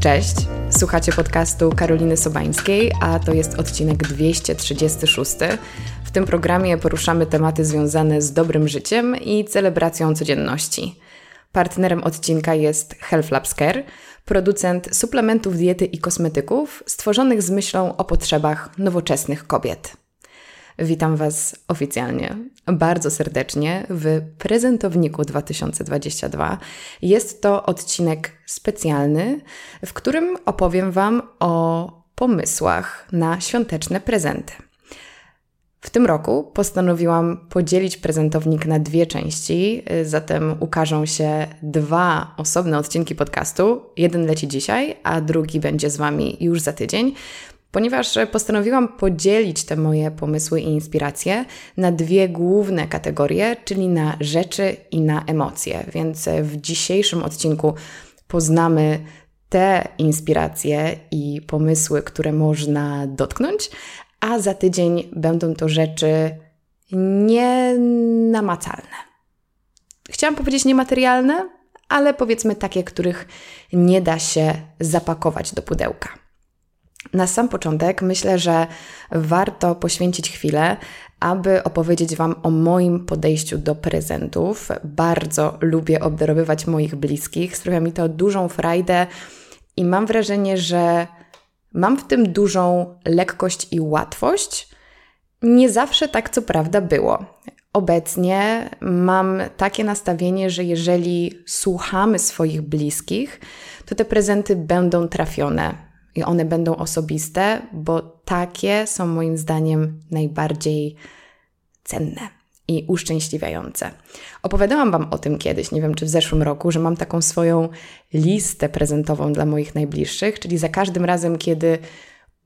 Cześć, słuchacie podcastu Karoliny Sobańskiej, a to jest odcinek 236. W tym programie poruszamy tematy związane z dobrym życiem i celebracją codzienności. Partnerem odcinka jest Health Labs Care, producent suplementów diety i kosmetyków stworzonych z myślą o potrzebach nowoczesnych kobiet. Witam Was oficjalnie, bardzo serdecznie w prezentowniku 2022. Jest to odcinek specjalny, w którym opowiem Wam o pomysłach na świąteczne prezenty. W tym roku postanowiłam podzielić prezentownik na dwie części, zatem ukażą się dwa osobne odcinki podcastu. Jeden leci dzisiaj, a drugi będzie z Wami już za tydzień ponieważ postanowiłam podzielić te moje pomysły i inspiracje na dwie główne kategorie, czyli na rzeczy i na emocje. Więc w dzisiejszym odcinku poznamy te inspiracje i pomysły, które można dotknąć, a za tydzień będą to rzeczy nienamacalne. Chciałam powiedzieć niematerialne, ale powiedzmy takie, których nie da się zapakować do pudełka. Na sam początek myślę, że warto poświęcić chwilę, aby opowiedzieć Wam o moim podejściu do prezentów. Bardzo lubię obdarowywać moich bliskich, sprawia mi to dużą frajdę i mam wrażenie, że mam w tym dużą lekkość i łatwość. Nie zawsze tak, co prawda, było. Obecnie mam takie nastawienie, że jeżeli słuchamy swoich bliskich, to te prezenty będą trafione i one będą osobiste, bo takie są moim zdaniem najbardziej cenne i uszczęśliwiające. Opowiadałam Wam o tym kiedyś, nie wiem czy w zeszłym roku, że mam taką swoją listę prezentową dla moich najbliższych, czyli za każdym razem, kiedy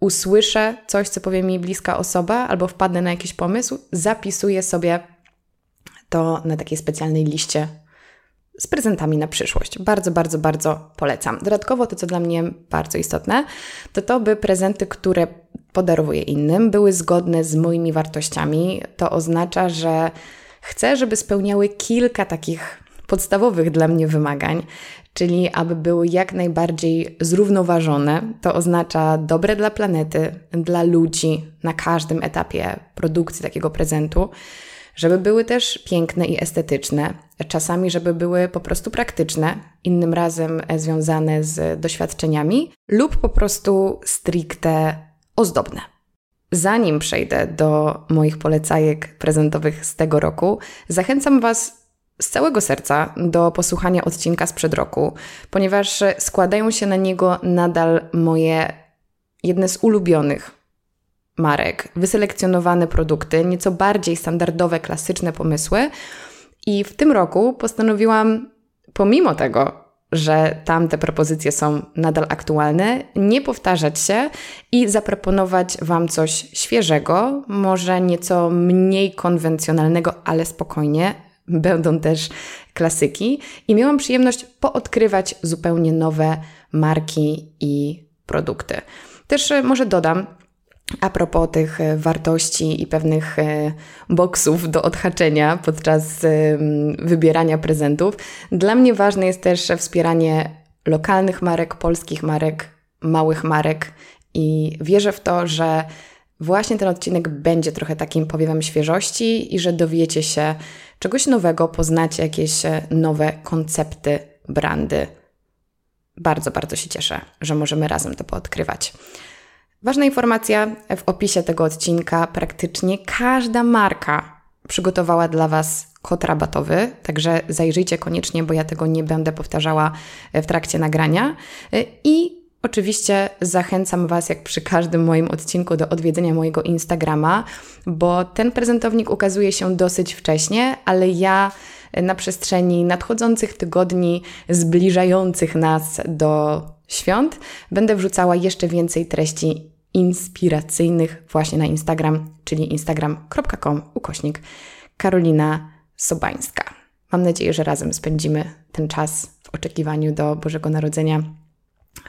usłyszę coś, co powie mi bliska osoba, albo wpadnę na jakiś pomysł, zapisuję sobie to na takiej specjalnej liście z prezentami na przyszłość. Bardzo, bardzo, bardzo polecam. Dodatkowo to, co dla mnie bardzo istotne, to to, by prezenty, które podarowuję innym, były zgodne z moimi wartościami. To oznacza, że chcę, żeby spełniały kilka takich podstawowych dla mnie wymagań, czyli aby były jak najbardziej zrównoważone. To oznacza dobre dla planety, dla ludzi na każdym etapie produkcji takiego prezentu żeby były też piękne i estetyczne, czasami, żeby były po prostu praktyczne, innym razem związane z doświadczeniami, lub po prostu stricte ozdobne. Zanim przejdę do moich polecajek prezentowych z tego roku, zachęcam Was z całego serca do posłuchania odcinka sprzed roku, ponieważ składają się na niego nadal moje jedne z ulubionych marek, wyselekcjonowane produkty, nieco bardziej standardowe, klasyczne pomysły. I w tym roku postanowiłam, pomimo tego, że tamte propozycje są nadal aktualne, nie powtarzać się i zaproponować Wam coś świeżego, może nieco mniej konwencjonalnego, ale spokojnie. Będą też klasyki i miałam przyjemność poodkrywać zupełnie nowe marki i produkty. Też e, może dodam, a propos tych e, wartości i pewnych e, boksów do odhaczenia podczas wybierania prezentów, dla mnie ważne jest też wspieranie lokalnych marek, polskich marek, małych marek i wierzę w to, że właśnie ten odcinek będzie trochę takim powiewem świeżości i że dowiecie się czegoś nowego, poznacie jakieś e, nowe koncepty, brandy. Bardzo, bardzo się cieszę, że możemy razem to poodkrywać. Ważna informacja w opisie tego odcinka: praktycznie każda marka przygotowała dla Was kod rabatowy, także zajrzyjcie koniecznie, bo ja tego nie będę powtarzała w trakcie nagrania. I Oczywiście zachęcam Was, jak przy każdym moim odcinku, do odwiedzenia mojego Instagrama, bo ten prezentownik ukazuje się dosyć wcześnie, ale ja na przestrzeni nadchodzących tygodni, zbliżających nas do świąt, będę wrzucała jeszcze więcej treści inspiracyjnych właśnie na Instagram, czyli instagram.com ukośnik Karolina Sobańska. Mam nadzieję, że razem spędzimy ten czas w oczekiwaniu do Bożego Narodzenia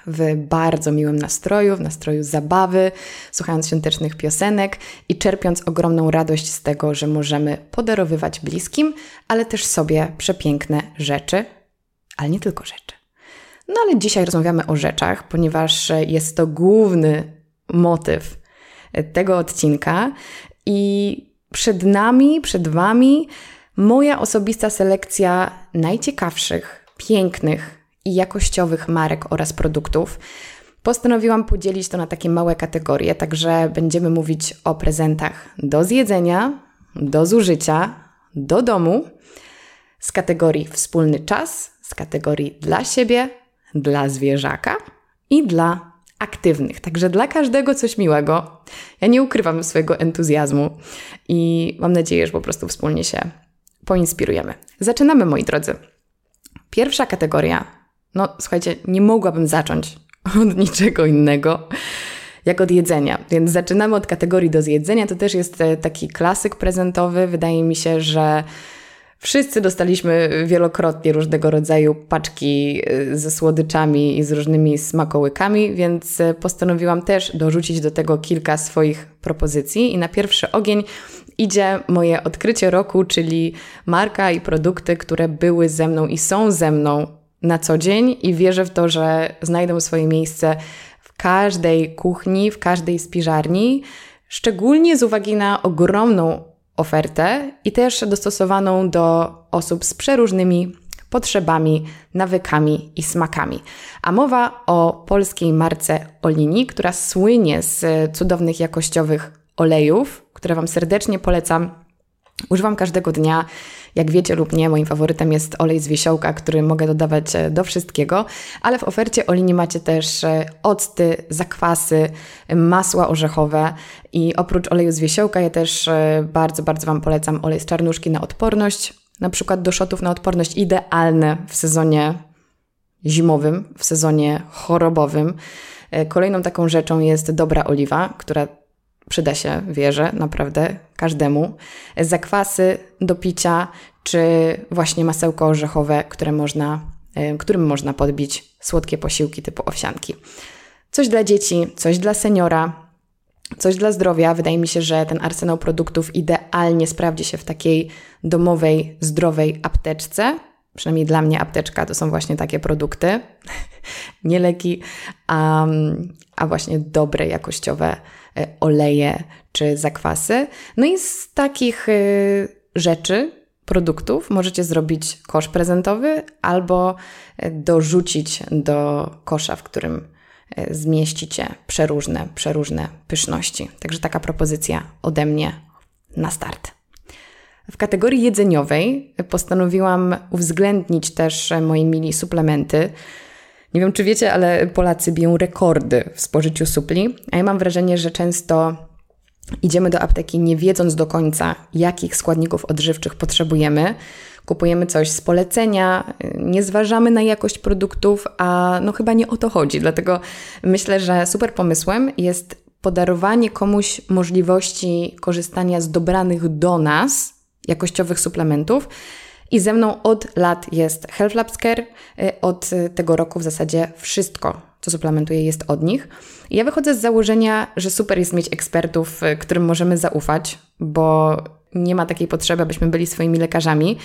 w bardzo miłym nastroju, w nastroju zabawy, słuchając świątecznych piosenek i czerpiąc ogromną radość z tego, że możemy podarowywać bliskim, ale też sobie przepiękne rzeczy, ale nie tylko rzeczy. No ale dzisiaj rozmawiamy o rzeczach, ponieważ jest to główny motyw tego odcinka i przed nami, przed Wami moja osobista selekcja najciekawszych, pięknych i jakościowych marek oraz produktów. Postanowiłam podzielić to na takie małe kategorie, także będziemy mówić o prezentach do zjedzenia, do zużycia, do domu, z kategorii wspólny czas, z kategorii dla siebie, dla zwierzaka i dla aktywnych. Także dla każdego coś miłego. Ja nie ukrywam swojego entuzjazmu i mam nadzieję, że po prostu wspólnie się poinspirujemy. Zaczynamy, moi drodzy. Pierwsza kategoria. No, słuchajcie, nie mogłabym zacząć od niczego innego jak od jedzenia. Więc zaczynamy od kategorii do zjedzenia. To też jest e, taki klasyk prezentowy. Wydaje mi się, że Wszyscy dostaliśmy wielokrotnie różnego rodzaju paczki y, ze słodyczami i z różnymi smakołykami, więc y, postanowiłam też dorzucić do tego kilka swoich propozycji. I na pierwszy ogień idzie moje odkrycie roku, czyli marka i produkty, które były ze mną i są ze mną na co dzień, i wierzę w to, że znajdą swoje miejsce w każdej kuchni, w każdej spiżarni. Szczególnie z uwagi na ogromną ofertę i też dostosowaną do osób z przeróżnymi potrzebami, nawykami i smakami. A mowa o polskiej marce Olini, która słynie z cudownych jakościowych olejów, które Wam serdecznie polecam. Używam każdego dnia jak wiecie lub nie, moim faworytem jest olej z wiesiołka, który mogę dodawać e, do wszystkiego, ale w ofercie Olini macie też e, octy, zakwasy, masła orzechowe i oprócz oleju z wiesiołka ja też e, bardzo, bardzo Wam polecam olej z czarnuszki na odporność, na przykład do szotów na odporność idealne w sezonie zimowym, w sezonie chorobowym. Kolejną taką rzeczą jest dobra oliwa, która przyda się, wierzę, naprawdę każdemu. Zakwasy do picia, czy właśnie masełko orzechowe, które można, którym można podbić słodkie posiłki typu owsianki. Coś dla dzieci, coś dla seniora, coś dla zdrowia. Wydaje mi się, że ten arsenał produktów idealnie sprawdzi się w takiej domowej, zdrowej apteczce. Przynajmniej dla mnie apteczka to są właśnie takie produkty, nie leki, a, a właśnie dobre, jakościowe E, oleje czy zakwasy. No i z takich e, rzeczy, produktów możecie zrobić kosz prezentowy albo e, dorzucić do kosza, w którym zmieścicie przeróżne, przeróżne pyszności. Także taka propozycja ode mnie na start. W kategorii jedzeniowej postanowiłam uwzględnić też moje mini suplementy, nie wiem, czy wiecie, ale Polacy biją rekordy w spożyciu supli, a ja mam wrażenie, że często idziemy do apteki nie wiedząc do końca, jakich składników odżywczych potrzebujemy. Kupujemy coś z polecenia, nie zważamy na jakość produktów, a no chyba nie o to chodzi. Dlatego myślę, że super pomysłem jest podarowanie komuś możliwości korzystania z dobranych do nas jakościowych suplementów, i ze mną od lat jest Health Labs Care. Y, od tego roku w zasadzie wszystko, co suplementuję, jest od nich. Ja wychodzę z założenia, że super jest mieć ekspertów, y, którym możemy zaufać, bo nie ma takiej potrzeby, abyśmy byli swoimi lekarzami.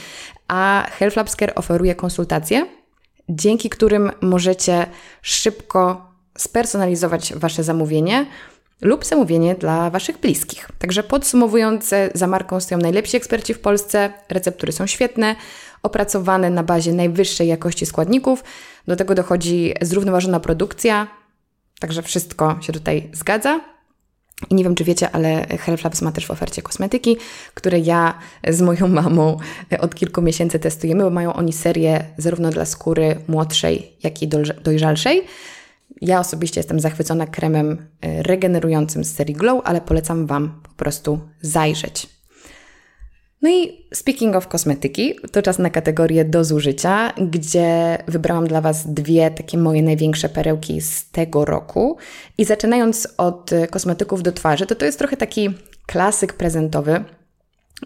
A Health Labs Care oferuje konsultacje, dzięki którym możecie szybko spersonalizować Wasze zamówienie lub zamówienie dla Waszych bliskich. Także podsumowując, za marką stoją najlepsi eksperci w Polsce, receptury są świetne, opracowane na bazie najwyższej jakości składników, do tego dochodzi zrównoważona produkcja, także wszystko się tutaj zgadza. I nie wiem, czy wiecie, ale Labs ma też w ofercie kosmetyki, które ja z moją mamą od kilku miesięcy testujemy, bo mają oni serię zarówno dla skóry młodszej, jak i dojrzalszej. Ja osobiście jestem zachwycona kremem e, regenerującym z serii Glow, ale polecam Wam po prostu zajrzeć. No i speaking of kosmetyki, to czas na kategorię do zużycia, gdzie wybrałam dla Was dwie takie moje największe perełki z tego roku. I zaczynając od e, kosmetyków do twarzy, to to jest trochę taki klasyk prezentowy,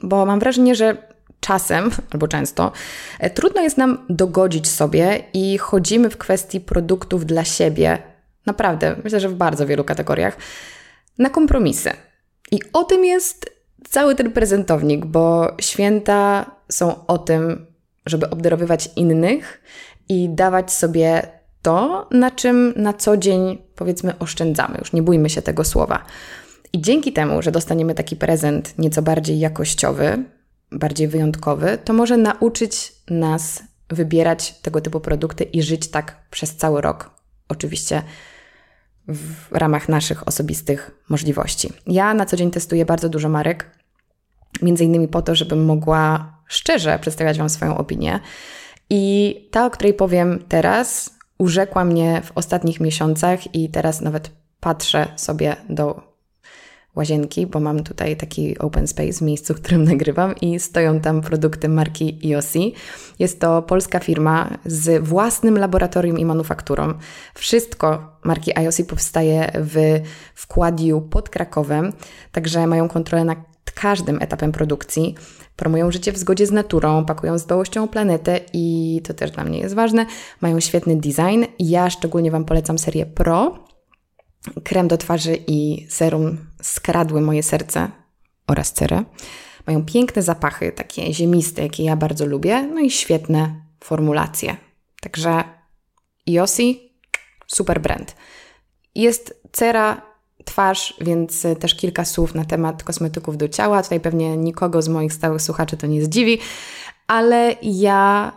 bo mam wrażenie, że czasem albo często e, trudno jest nam dogodzić sobie i chodzimy w kwestii produktów dla siebie, naprawdę, myślę, że w bardzo wielu kategoriach, na kompromisy. I o tym jest cały ten prezentownik, bo święta są o tym, żeby obdarowywać innych i dawać sobie to, na czym na co dzień powiedzmy oszczędzamy. Już nie bójmy się tego słowa. I dzięki temu, że dostaniemy taki prezent nieco bardziej jakościowy, bardziej wyjątkowy, to może nauczyć nas wybierać tego typu produkty i żyć tak przez cały rok. Oczywiście w ramach naszych osobistych możliwości. Ja na co dzień testuję bardzo dużo marek, między innymi po to, żebym mogła szczerze przedstawiać Wam swoją opinię. I ta, o której powiem teraz, urzekła mnie w ostatnich miesiącach i teraz nawet patrzę sobie do łazienki, bo mam tutaj taki open space w miejscu, w którym nagrywam i stoją tam produkty marki IOSI. Jest to polska firma z własnym laboratorium i manufakturą. Wszystko marki IOSI powstaje w wkładiu pod Krakowem, także mają kontrolę nad każdym etapem produkcji. Promują życie w zgodzie z naturą, pakują z dbałością o planetę i to też dla mnie jest ważne. Mają świetny design. Ja szczególnie Wam polecam serię Pro, krem do twarzy i serum skradły moje serce oraz cerę. Mają piękne zapachy, takie ziemiste, jakie ja bardzo lubię, no i świetne formulacje. Także Yossi, super brand. Jest cera, twarz, więc też kilka słów na temat kosmetyków do ciała. Tutaj pewnie nikogo z moich stałych słuchaczy to nie zdziwi, ale ja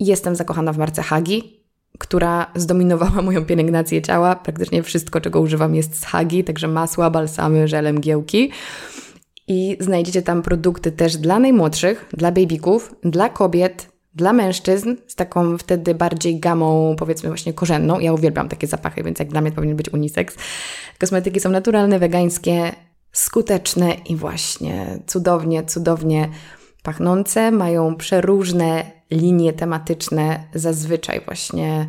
jestem zakochana w marce Hagi która zdominowała moją pielęgnację ciała. Praktycznie wszystko, czego używam, jest z Hagi, także masła, balsamy, żele, mgiełki. I znajdziecie tam produkty też dla najmłodszych, dla babyków, dla kobiet, dla mężczyzn z taką wtedy bardziej gamą, powiedzmy właśnie korzenną. Ja uwielbiam takie zapachy, więc jak dla mnie powinien być unisex. Kosmetyki są naturalne, wegańskie, skuteczne i właśnie cudownie, cudownie pachnące. Mają przeróżne linie tematyczne, zazwyczaj właśnie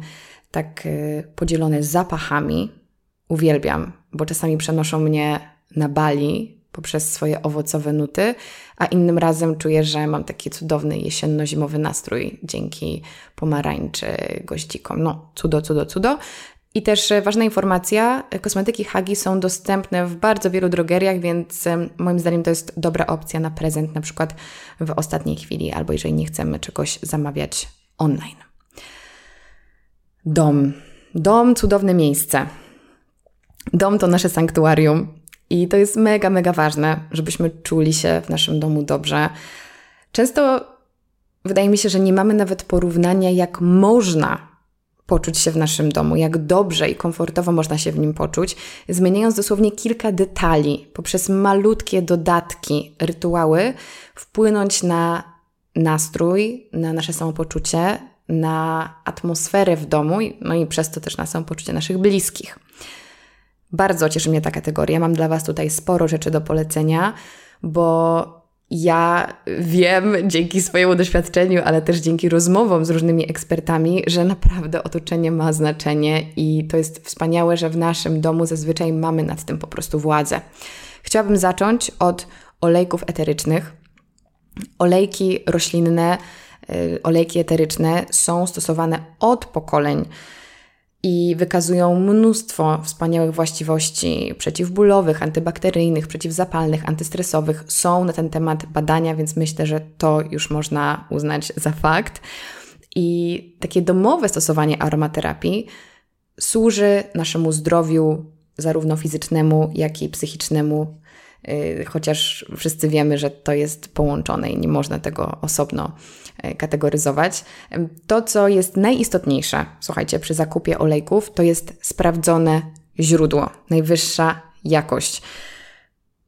tak y, podzielone zapachami. Uwielbiam, bo czasami przenoszą mnie na Bali poprzez swoje owocowe nuty, a innym razem czuję, że mam taki cudowny jesienno-zimowy nastrój dzięki pomarańczy, goździkom. No, cudo, cudo, cudo. I też e, ważna informacja, e, kosmetyki Hagi są dostępne w bardzo wielu drogeriach, więc moim zdaniem to jest dobra opcja na prezent, na przykład w ostatniej chwili, albo jeżeli nie chcemy czegoś zamawiać online. Dom. Dom, cudowne miejsce. Dom to nasze sanktuarium i to jest mega, mega ważne, żebyśmy czuli się w naszym domu dobrze. Często wydaje mi się, że nie mamy nawet porównania, jak można poczuć się w naszym domu, jak dobrze i komfortowo można się w nim poczuć, zmieniając dosłownie kilka detali, poprzez malutkie dodatki, rytuały, wpłynąć na nastrój, na nasze samopoczucie, na atmosferę w domu, no i przez to też na samopoczucie naszych bliskich. Bardzo cieszy mnie ta kategoria. Mam dla Was tutaj sporo rzeczy do polecenia, bo ja wiem dzięki swojemu doświadczeniu, ale też dzięki rozmowom z różnymi ekspertami, że naprawdę otoczenie ma znaczenie i to jest wspaniałe, że w naszym domu zazwyczaj mamy nad tym po prostu władzę. Chciałabym zacząć od olejków eterycznych. Olejki roślinne, y, olejki eteryczne są stosowane od pokoleń i wykazują mnóstwo wspaniałych właściwości przeciwbólowych, antybakteryjnych, przeciwzapalnych, antystresowych. Są na ten temat badania, więc myślę, że to już można uznać za fakt. I takie domowe stosowanie aromaterapii służy naszemu zdrowiu, zarówno fizycznemu, jak i psychicznemu, chociaż wszyscy wiemy, że to jest połączone i nie można tego osobno E, kategoryzować. To, co jest najistotniejsze, słuchajcie, przy zakupie olejków, to jest sprawdzone źródło, najwyższa jakość.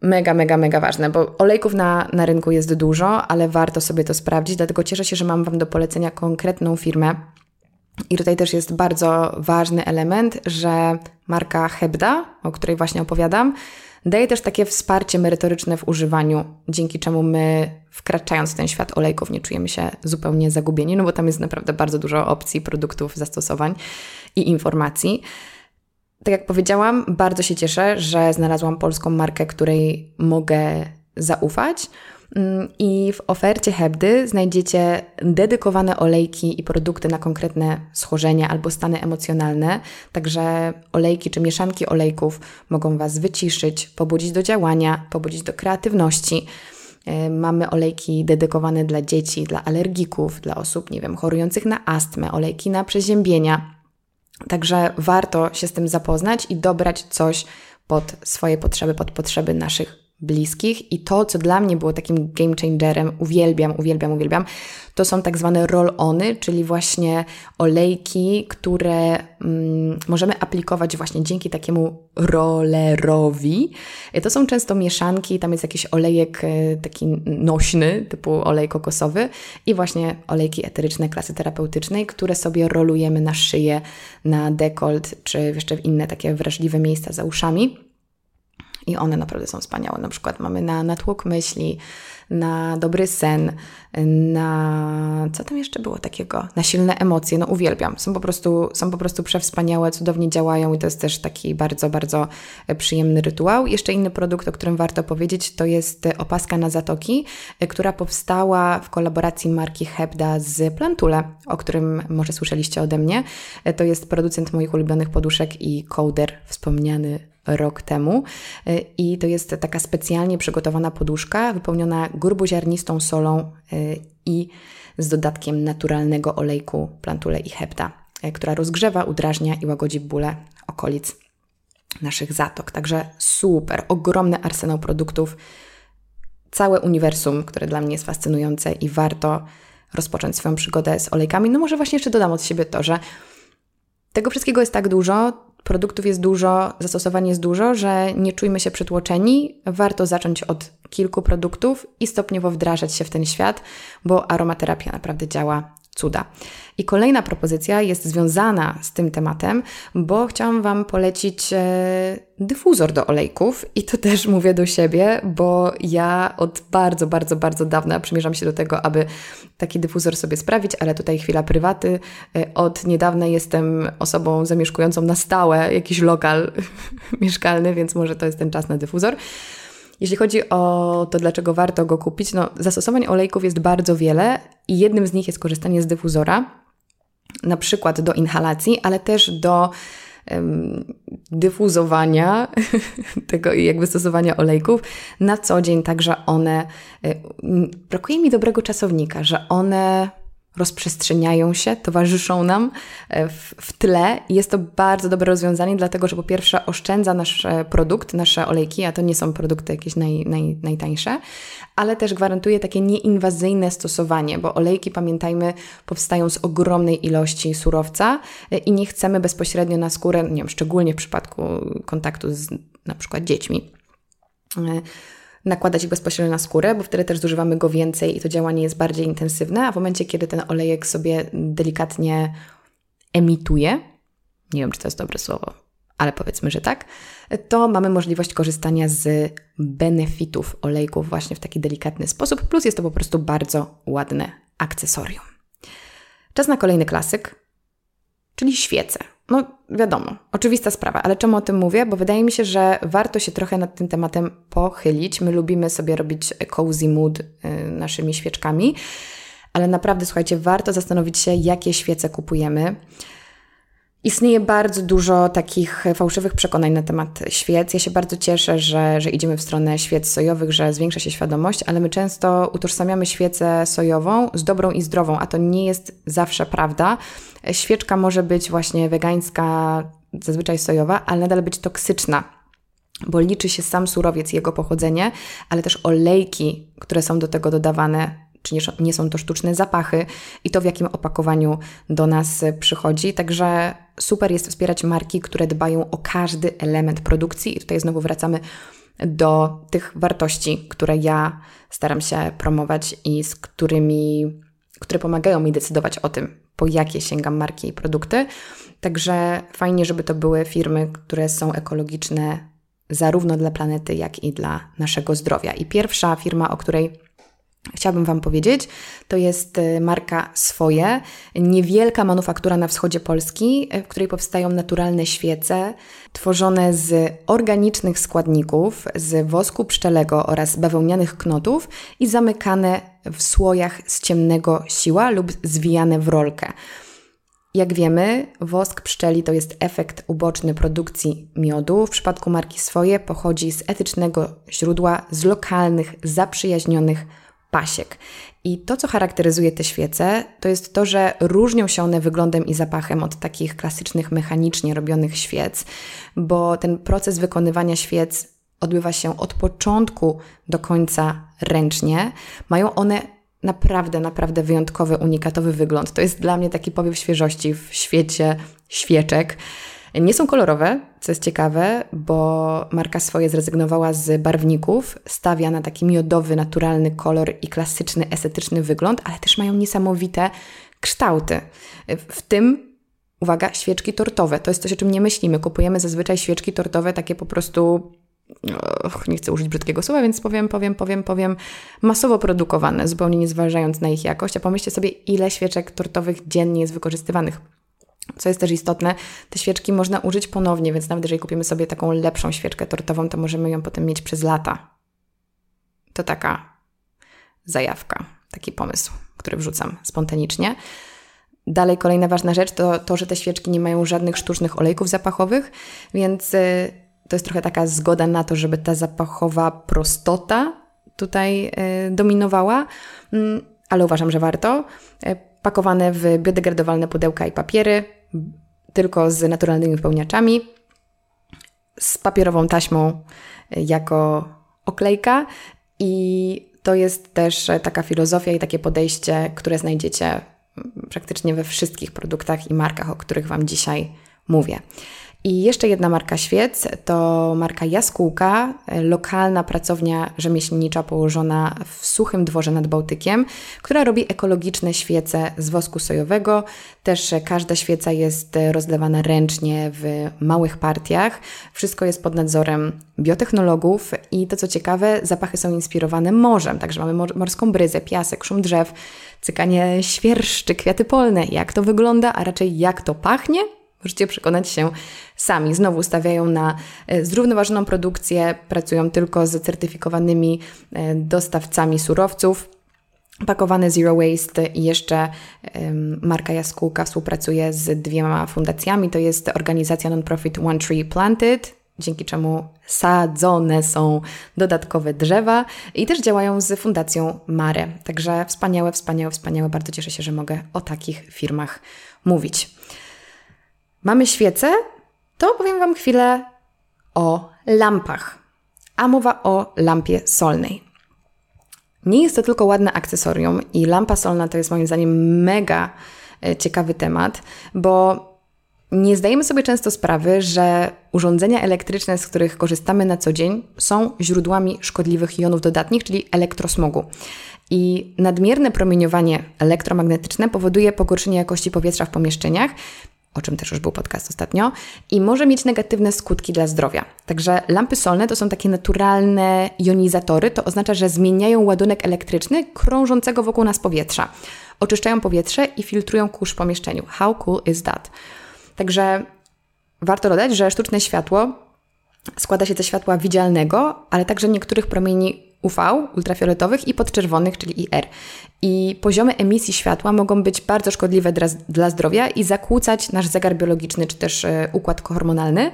Mega, mega, mega ważne, bo olejków na, na rynku jest dużo, ale warto sobie to sprawdzić, dlatego cieszę się, że mam Wam do polecenia konkretną firmę. I tutaj też jest bardzo ważny element, że marka Hebda, o której właśnie opowiadam, Daje też takie wsparcie merytoryczne w używaniu, dzięki czemu my, wkraczając w ten świat olejków, nie czujemy się zupełnie zagubieni, no bo tam jest naprawdę bardzo dużo opcji, produktów, zastosowań i informacji. Tak jak powiedziałam, bardzo się cieszę, że znalazłam polską markę, której mogę zaufać I w ofercie Hebdy znajdziecie dedykowane olejki i produkty na konkretne schorzenia albo stany emocjonalne. Także olejki czy mieszanki olejków mogą Was wyciszyć, pobudzić do działania, pobudzić do kreatywności. E, mamy olejki dedykowane dla dzieci, dla alergików, dla osób, nie wiem, chorujących na astmę, olejki na przeziębienia. Także warto się z tym zapoznać i dobrać coś pod swoje potrzeby, pod potrzeby naszych bliskich. I to, co dla mnie było takim game changerem, uwielbiam, uwielbiam, uwielbiam, to są tak zwane roll-ony, czyli właśnie olejki, które mm, możemy aplikować właśnie dzięki takiemu rollerowi. To są często mieszanki, tam jest jakiś olejek e, taki nośny, typu olej kokosowy i właśnie olejki eteryczne klasy terapeutycznej, które sobie rolujemy na szyję, na dekolt, czy jeszcze w inne takie wrażliwe miejsca za uszami. I one naprawdę są wspaniałe. Na przykład mamy na natłok myśli, na dobry sen, na co tam jeszcze było takiego? Na silne emocje. No uwielbiam. Są po prostu, są po prostu przewspaniałe, cudownie działają i to jest też taki bardzo, bardzo przyjemny rytuał. Jeszcze inny produkt, o którym warto powiedzieć, to jest opaska na zatoki, która powstała w kolaboracji marki Hebda z Plantule, o którym może słyszeliście ode mnie. To jest producent moich ulubionych poduszek i kołder wspomniany rok temu. Y, I to jest taka specjalnie przygotowana poduszka wypełniona gruboziarnistą solą y, i z dodatkiem naturalnego olejku plantule i hepta, y, która rozgrzewa, udrażnia i łagodzi bóle okolic naszych zatok. Także super, ogromny arsenał produktów, całe uniwersum, które dla mnie jest fascynujące i warto rozpocząć swoją przygodę z olejkami. No może właśnie jeszcze dodam od siebie to, że tego wszystkiego jest tak dużo, produktów jest dużo, zastosowań jest dużo, że nie czujmy się przytłoczeni. Warto zacząć od kilku produktów i stopniowo wdrażać się w ten świat, bo aromaterapia naprawdę działa cuda. I kolejna propozycja jest związana z tym tematem, bo chciałam Wam polecić e, dyfuzor do olejków i to też mówię do siebie, bo ja od bardzo, bardzo, bardzo dawna przymierzam się do tego, aby taki dyfuzor sobie sprawić, ale tutaj chwila prywaty. E, od niedawna jestem osobą zamieszkującą na stałe jakiś lokal mieszkalny, więc może to jest ten czas na dyfuzor. Jeśli chodzi o to, dlaczego warto go kupić, no zastosowań olejków jest bardzo wiele i jednym z nich jest korzystanie z dyfuzora, na przykład do inhalacji, ale też do dyfuzowania tego jakby stosowania olejków na co dzień, także one, y, brakuje mi dobrego czasownika, że one rozprzestrzeniają się, towarzyszą nam e, w, w tle. Jest to bardzo dobre rozwiązanie, dlatego że po pierwsze oszczędza nasz e, produkt, nasze olejki, a to nie są produkty jakieś naj, naj, najtańsze, ale też gwarantuje takie nieinwazyjne stosowanie, bo olejki, pamiętajmy, powstają z ogromnej ilości surowca e, i nie chcemy bezpośrednio na skórę, nie wiem, szczególnie w przypadku kontaktu z na przykład dziećmi nakładać bezpośrednio na skórę, bo wtedy też zużywamy go więcej i to działanie jest bardziej intensywne, a w momencie, kiedy ten olejek sobie delikatnie emituje, nie wiem, czy to jest dobre słowo, ale powiedzmy, że tak, to mamy możliwość korzystania z benefitów olejków właśnie w taki delikatny sposób, plus jest to po prostu bardzo ładne akcesorium. Czas na kolejny klasyk, czyli świece. No wiadomo, oczywista sprawa, ale czemu o tym mówię? Bo wydaje mi się, że warto się trochę nad tym tematem pochylić. My lubimy sobie robić cozy mood y, naszymi świeczkami, ale naprawdę słuchajcie, warto zastanowić się, jakie świece kupujemy. Istnieje bardzo dużo takich fałszywych przekonań na temat świec. Ja się bardzo cieszę, że, że idziemy w stronę świec sojowych, że zwiększa się świadomość, ale my często utożsamiamy świecę sojową z dobrą i zdrową, a to nie jest zawsze prawda. Świeczka może być właśnie wegańska, zazwyczaj sojowa, ale nadal być toksyczna bo liczy się sam surowiec i jego pochodzenie, ale też olejki, które są do tego dodawane, czy nie, nie są to sztuczne zapachy i to w jakim opakowaniu do nas przychodzi. Także super jest wspierać marki, które dbają o każdy element produkcji i tutaj znowu wracamy do tych wartości, które ja staram się promować i z którymi, które pomagają mi decydować o tym, po jakie sięgam marki i produkty. Także fajnie, żeby to były firmy, które są ekologiczne zarówno dla planety, jak i dla naszego zdrowia. I pierwsza firma, o której chciałabym Wam powiedzieć, to jest y, marka Swoje, niewielka manufaktura na wschodzie Polski, y, w której powstają naturalne świece, tworzone z organicznych składników, z wosku pszczelego oraz bawełnianych knotów i zamykane w słojach z ciemnego siła lub zwijane w rolkę. Jak wiemy, wosk pszczeli to jest efekt uboczny produkcji miodu. W przypadku marki Swoje pochodzi z etycznego źródła, z lokalnych, zaprzyjaźnionych pasiek. I to, co charakteryzuje te świece, to jest to, że różnią się one wyglądem i zapachem od takich klasycznych, mechanicznie robionych świec, bo ten proces wykonywania świec odbywa się od początku do końca ręcznie. Mają one naprawdę, naprawdę wyjątkowy, unikatowy wygląd. To jest dla mnie taki powiew świeżości w świecie świeczek. Nie są kolorowe, co jest ciekawe, bo marka swoje zrezygnowała z barwników, stawia na taki miodowy, naturalny kolor i klasyczny, estetyczny wygląd, ale też mają niesamowite kształty. W tym uwaga, świeczki tortowe. To jest coś, o czym nie myślimy. Kupujemy zazwyczaj świeczki tortowe, takie po prostu. Och, nie chcę użyć brzydkiego słowa, więc powiem, powiem, powiem, powiem, masowo produkowane, zupełnie nie zważając na ich jakość. A pomyślcie sobie, ile świeczek tortowych dziennie jest wykorzystywanych. Co jest też istotne, te świeczki można użyć ponownie, więc nawet jeżeli kupimy sobie taką lepszą świeczkę tortową, to możemy ją potem mieć przez lata. To taka zajawka, taki pomysł, który wrzucam spontanicznie. Dalej kolejna ważna rzecz to to, że te świeczki nie mają żadnych sztucznych olejków zapachowych, więc y, to jest trochę taka zgoda na to, żeby ta zapachowa prostota tutaj y, dominowała, mm, ale uważam, że warto. Y, pakowane w biodegradowalne pudełka i papiery, tylko z naturalnymi wypełniaczami, z papierową taśmą jako oklejka i to jest też taka filozofia i takie podejście, które znajdziecie praktycznie we wszystkich produktach i markach, o których Wam dzisiaj mówię. I jeszcze jedna marka świec to marka Jaskółka, lokalna pracownia rzemieślnicza położona w suchym dworze nad Bałtykiem, która robi ekologiczne świece z wosku sojowego. Też każda świeca jest rozlewana ręcznie w małych partiach. Wszystko jest pod nadzorem biotechnologów i to co ciekawe, zapachy są inspirowane morzem, także mamy morską bryzę, piasek, szum drzew, cykanie świerszczy, kwiaty polne. Jak to wygląda, a raczej jak to pachnie? Możecie przekonać się sami. Znowu stawiają na e, zrównoważoną produkcję, pracują tylko z certyfikowanymi e, dostawcami surowców. Pakowane Zero Waste i jeszcze marka Jaskółka współpracuje z dwiema fundacjami. To jest organizacja non-profit One Tree Planted, dzięki czemu sadzone są dodatkowe drzewa i też działają z Fundacją Mare. Także wspaniałe, wspaniałe, wspaniałe. Bardzo cieszę się, że mogę o takich firmach mówić. Mamy świecę, to opowiem Wam chwilę o lampach. A mowa o lampie solnej. Nie jest to tylko ładne akcesorium i lampa solna to jest moim zdaniem mega e, ciekawy temat, bo nie zdajemy sobie często sprawy, że urządzenia elektryczne, z których korzystamy na co dzień, są źródłami szkodliwych jonów dodatnich, czyli elektrosmogu. I nadmierne promieniowanie elektromagnetyczne powoduje pogorszenie jakości powietrza w pomieszczeniach, o czym też już był podcast ostatnio, i może mieć negatywne skutki dla zdrowia. Także lampy solne to są takie naturalne jonizatory, to oznacza, że zmieniają ładunek elektryczny krążącego wokół nas powietrza. Oczyszczają powietrze i filtrują kurz w pomieszczeniu. How cool is that? Także warto dodać, że sztuczne światło składa się ze światła widzialnego, ale także niektórych promieni UV, ultrafioletowych i podczerwonych, czyli IR. I poziomy emisji światła mogą być bardzo szkodliwe dla, dla zdrowia i zakłócać nasz zegar biologiczny czy też y, układ hormonalny.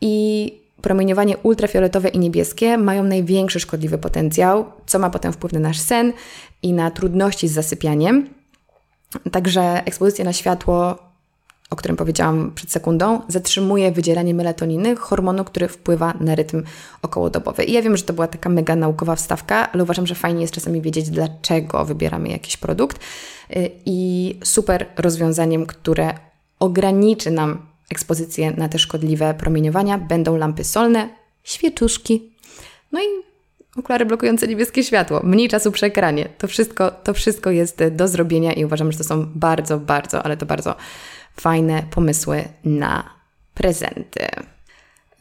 I promieniowanie ultrafioletowe i niebieskie mają największy szkodliwy potencjał, co ma potem wpływ na nasz sen i na trudności z zasypianiem. Także ekspozycja na światło o którym powiedziałam przed sekundą, zatrzymuje wydzielanie melatoniny, hormonu, który wpływa na rytm okołodobowy. I ja wiem, że to była taka mega naukowa wstawka, ale uważam, że fajnie jest czasami wiedzieć, dlaczego wybieramy jakiś produkt. Y, I super rozwiązaniem, które ograniczy nam ekspozycję na te szkodliwe promieniowania, będą lampy solne, świeczuszki. No i okulary blokujące niebieskie światło, mniej czasu przy ekranie. To wszystko, to wszystko jest do zrobienia i uważam, że to są bardzo, bardzo, ale to bardzo fajne pomysły na prezenty.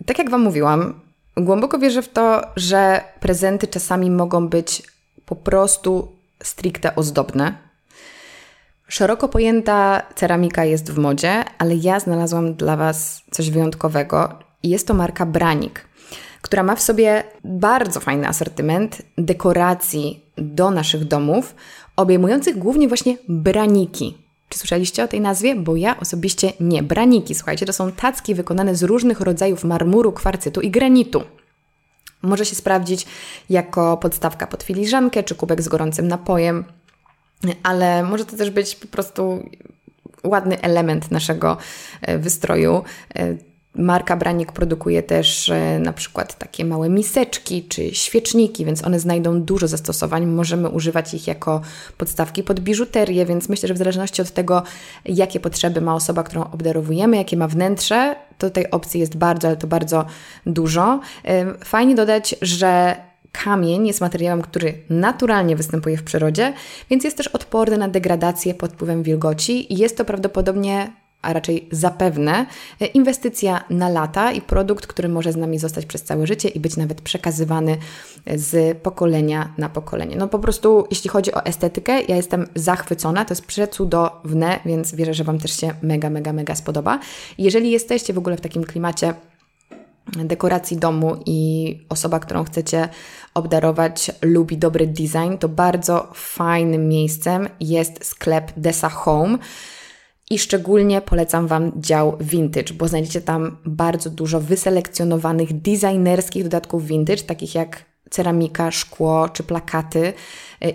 Tak jak Wam mówiłam, głęboko wierzę w to, że prezenty czasami mogą być po prostu stricte ozdobne. Szeroko pojęta ceramika jest w modzie, ale ja znalazłam dla Was coś wyjątkowego i jest to marka Branik, która ma w sobie bardzo fajny asortyment dekoracji do naszych domów, obejmujących głównie właśnie braniki. Czy słyszeliście o tej nazwie? Bo ja osobiście nie. Braniki, słuchajcie, to są tacki wykonane z różnych rodzajów marmuru, kwarcytu i granitu. Może się sprawdzić jako podstawka pod filiżankę czy kubek z gorącym napojem, ale może to też być po prostu ładny element naszego e, wystroju. E, Marka Branik produkuje też e, na przykład takie małe miseczki czy świeczniki, więc one znajdą dużo zastosowań. Możemy używać ich jako podstawki pod biżuterię, więc myślę, że w zależności od tego, jakie potrzeby ma osoba, którą obdarowujemy, jakie ma wnętrze, to tej opcji jest bardzo, ale to bardzo dużo. Fajnie dodać, że Kamień jest materiałem, który naturalnie występuje w przyrodzie, więc jest też odporny na degradację pod wpływem wilgoci i jest to prawdopodobnie a raczej zapewne, inwestycja na lata i produkt, który może z nami zostać przez całe życie i być nawet przekazywany z pokolenia na pokolenie. No po prostu, jeśli chodzi o estetykę, ja jestem zachwycona, to jest przecudowne, więc wierzę, że Wam też się mega, mega, mega spodoba. Jeżeli jesteście w ogóle w takim klimacie dekoracji domu i osoba, którą chcecie obdarować, lubi dobry design, to bardzo fajnym miejscem jest sklep Desa Home. I szczególnie polecam Wam dział vintage, bo znajdziecie tam bardzo dużo wyselekcjonowanych designerskich dodatków vintage, takich jak ceramika, szkło czy plakaty.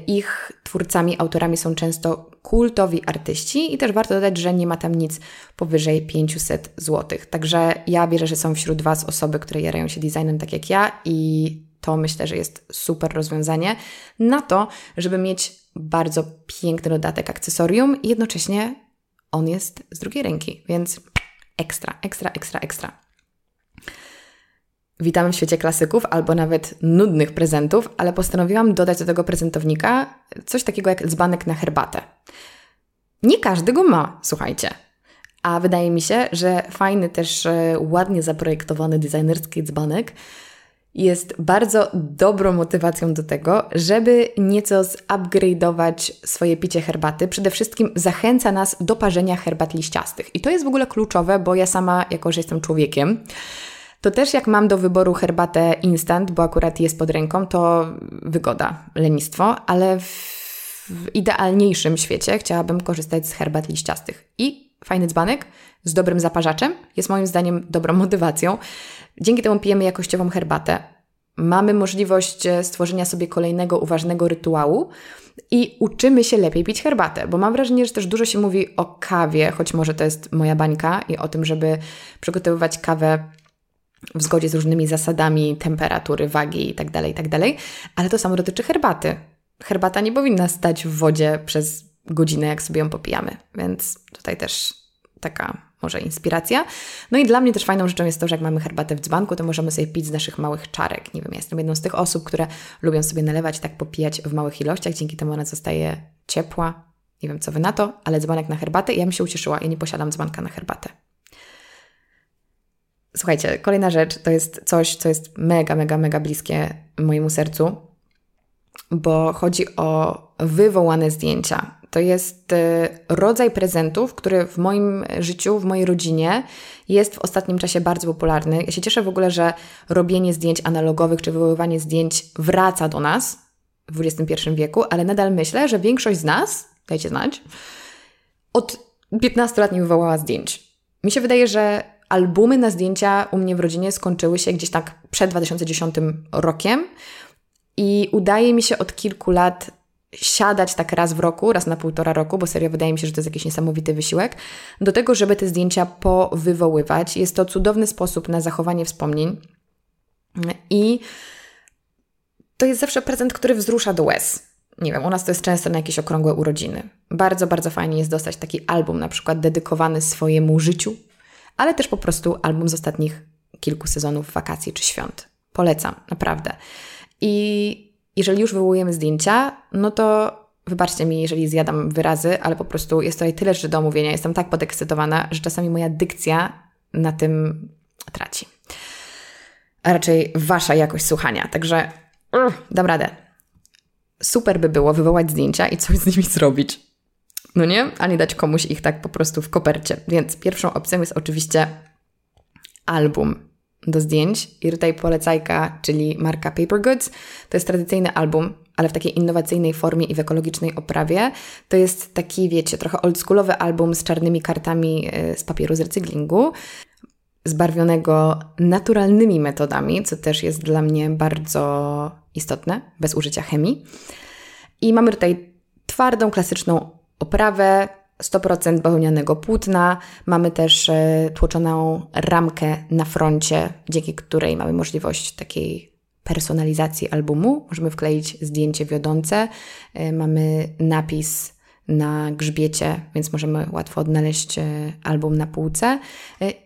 Ich twórcami, autorami są często kultowi artyści i też warto dodać, że nie ma tam nic powyżej 500 zł. Także ja wierzę, że są wśród Was osoby, które jarają się designem tak jak ja i to myślę, że jest super rozwiązanie na to, żeby mieć bardzo piękny dodatek akcesorium i jednocześnie on jest z drugiej ręki, więc ekstra, ekstra, ekstra, ekstra. Witamy w świecie klasyków albo nawet nudnych prezentów, ale postanowiłam dodać do tego prezentownika coś takiego jak dzbanek na herbatę. Nie każdy go ma, słuchajcie. A wydaje mi się, że fajny też e, ładnie zaprojektowany designerski dzbanek jest bardzo dobrą motywacją do tego, żeby nieco zupgrade'ować swoje picie herbaty. Przede wszystkim zachęca nas do parzenia herbat liściastych. I to jest w ogóle kluczowe, bo ja sama, jako że jestem człowiekiem, to też jak mam do wyboru herbatę instant, bo akurat jest pod ręką, to wygoda, lenistwo, ale w, w idealniejszym świecie chciałabym korzystać z herbat liściastych. I fajny dzbanek z dobrym zaparzaczem jest moim zdaniem dobrą motywacją. Dzięki temu pijemy jakościową herbatę. Mamy możliwość e, stworzenia sobie kolejnego uważnego rytuału i uczymy się lepiej pić herbatę, bo mam wrażenie, że też dużo się mówi o kawie, choć może to jest moja bańka i o tym, żeby przygotowywać kawę w zgodzie z różnymi zasadami temperatury, wagi itd., tak itd., tak ale to samo dotyczy herbaty. Herbata nie powinna stać w wodzie przez godzinę, jak sobie ją popijamy, więc tutaj też taka może inspiracja. No i dla mnie też fajną rzeczą jest to, że jak mamy herbatę w dzbanku, to możemy sobie pić z naszych małych czarek. Nie wiem, ja jestem jedną z tych osób, które lubią sobie nalewać tak popijać w małych ilościach, dzięki temu ona zostaje ciepła. Nie wiem, co Wy na to, ale dzbanek na herbatę i ja bym się ucieszyła. Ja nie posiadam dzbanka na herbatę. Słuchajcie, kolejna rzecz to jest coś, co jest mega, mega, mega bliskie mojemu sercu, bo chodzi o wywołane zdjęcia. To jest y, rodzaj prezentów, który w moim życiu, w mojej rodzinie jest w ostatnim czasie bardzo popularny. Ja się cieszę w ogóle, że robienie zdjęć analogowych czy wywoływanie zdjęć wraca do nas w XXI wieku, ale nadal myślę, że większość z nas, dajcie znać, od 15 lat nie wywołała zdjęć. Mi się wydaje, że albumy na zdjęcia u mnie w rodzinie skończyły się gdzieś tak przed 2010 rokiem i udaje mi się od kilku lat siadać tak raz w roku, raz na półtora roku, bo serio wydaje mi się, że to jest jakiś niesamowity wysiłek, do tego, żeby te zdjęcia powywoływać. Jest to cudowny sposób na zachowanie wspomnień i to jest zawsze prezent, który wzrusza do łez. Nie wiem, u nas to jest często na jakieś okrągłe urodziny. Bardzo, bardzo fajnie jest dostać taki album, na przykład dedykowany swojemu życiu, ale też po prostu album z ostatnich kilku sezonów wakacji czy świąt. Polecam, naprawdę. I jeżeli już wywołujemy zdjęcia, no to wybaczcie mi, jeżeli zjadam wyrazy, ale po prostu jest tutaj tyle rzeczy do omówienia. Jestem tak podekscytowana, że czasami moja dykcja na tym traci. A raczej wasza jakość słuchania. Także uh, dam radę. Super by było wywołać zdjęcia i coś z nimi zrobić. No nie? A nie dać komuś ich tak po prostu w kopercie. Więc pierwszą opcją jest oczywiście album do zdjęć. I tutaj polecajka, czyli marka Paper Goods. To jest tradycyjny album, ale w takiej innowacyjnej formie i w ekologicznej oprawie. To jest taki, wiecie, trochę oldschoolowy album z czarnymi kartami e, z papieru z recyklingu. zbarwionego naturalnymi metodami, co też jest dla mnie bardzo istotne, bez użycia chemii. I mamy tutaj twardą, klasyczną oprawę, 100% bawełnianego płótna. Mamy też e, tłoczoną ramkę na froncie, dzięki której mamy możliwość takiej personalizacji albumu. Możemy wkleić zdjęcie wiodące. E, mamy napis na grzbiecie, więc możemy łatwo odnaleźć e, album na półce.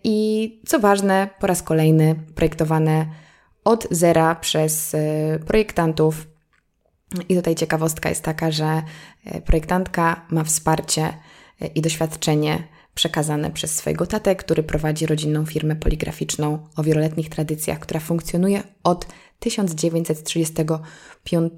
I co ważne, po raz kolejny projektowane od zera przez projektantów. I tutaj ciekawostka jest taka, że projektantka ma wsparcie i doświadczenie przekazane przez swojego tatę, który prowadzi rodzinną firmę poligraficzną o wieloletnich tradycjach, która funkcjonuje od 1935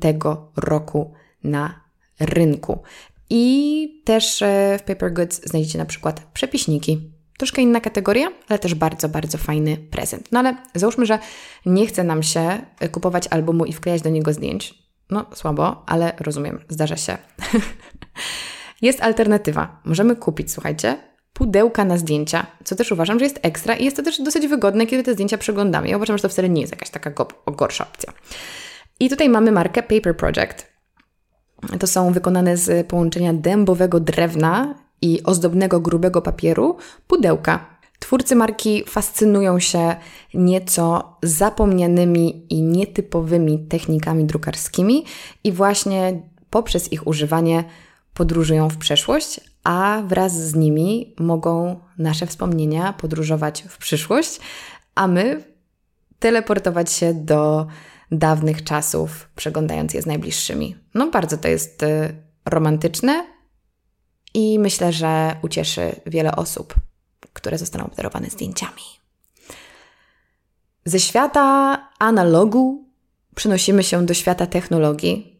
roku na rynku. I też e, w Paper Goods znajdziecie na przykład przepiśniki. Troszkę inna kategoria, ale też bardzo, bardzo fajny prezent. No ale załóżmy, że nie chce nam się kupować albumu i wklejać do niego zdjęć. No słabo, ale rozumiem, zdarza się. Jest alternatywa. Możemy kupić, słuchajcie, pudełka na zdjęcia, co też uważam, że jest ekstra i jest to też dosyć wygodne, kiedy te zdjęcia przeglądamy. Ja uważam, że to wcale nie jest jakaś taka go gorsza opcja. I tutaj mamy markę Paper Project. To są wykonane z połączenia dębowego drewna i ozdobnego grubego papieru pudełka. Twórcy marki fascynują się nieco zapomnianymi i nietypowymi technikami drukarskimi i właśnie poprzez ich używanie podróżują w przeszłość, a wraz z nimi mogą nasze wspomnienia podróżować w przyszłość, a my teleportować się do dawnych czasów, przeglądając je z najbliższymi. No, bardzo to jest y, romantyczne i myślę, że ucieszy wiele osób, które zostaną obdarowane zdjęciami. Ze świata analogu przenosimy się do świata technologii,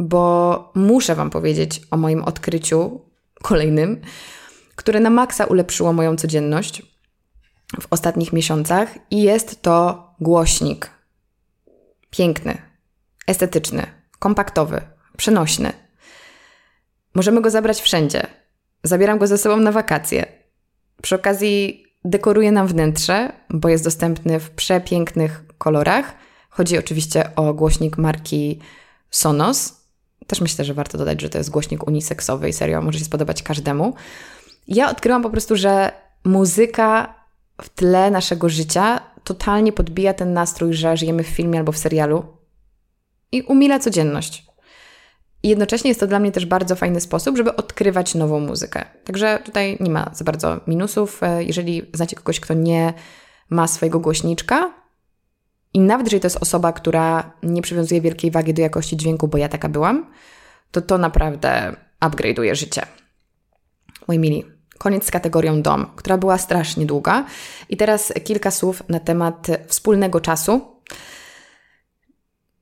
bo muszę Wam powiedzieć o moim odkryciu kolejnym, które na maksa ulepszyło moją codzienność w ostatnich miesiącach i jest to głośnik. Piękny, estetyczny, kompaktowy, przenośny. Możemy go zabrać wszędzie. Zabieram go ze sobą na wakacje. Przy okazji dekoruje nam wnętrze, bo jest dostępny w przepięknych kolorach. Chodzi oczywiście o głośnik marki Sonos, też myślę, że warto dodać, że to jest głośnik uniseksowy i serio może się spodobać każdemu. Ja odkryłam po prostu, że muzyka w tle naszego życia totalnie podbija ten nastrój, że żyjemy w filmie albo w serialu i umila codzienność. I jednocześnie jest to dla mnie też bardzo fajny sposób, żeby odkrywać nową muzykę. Także tutaj nie ma za bardzo minusów. E, jeżeli znacie kogoś, kto nie ma swojego głośniczka, i nawet jeżeli to jest osoba, która nie przywiązuje wielkiej wagi do jakości dźwięku, bo ja taka byłam, to to naprawdę upgrade'uje życie. Moi mili, koniec z kategorią dom, która była strasznie długa. I teraz kilka słów na temat wspólnego czasu.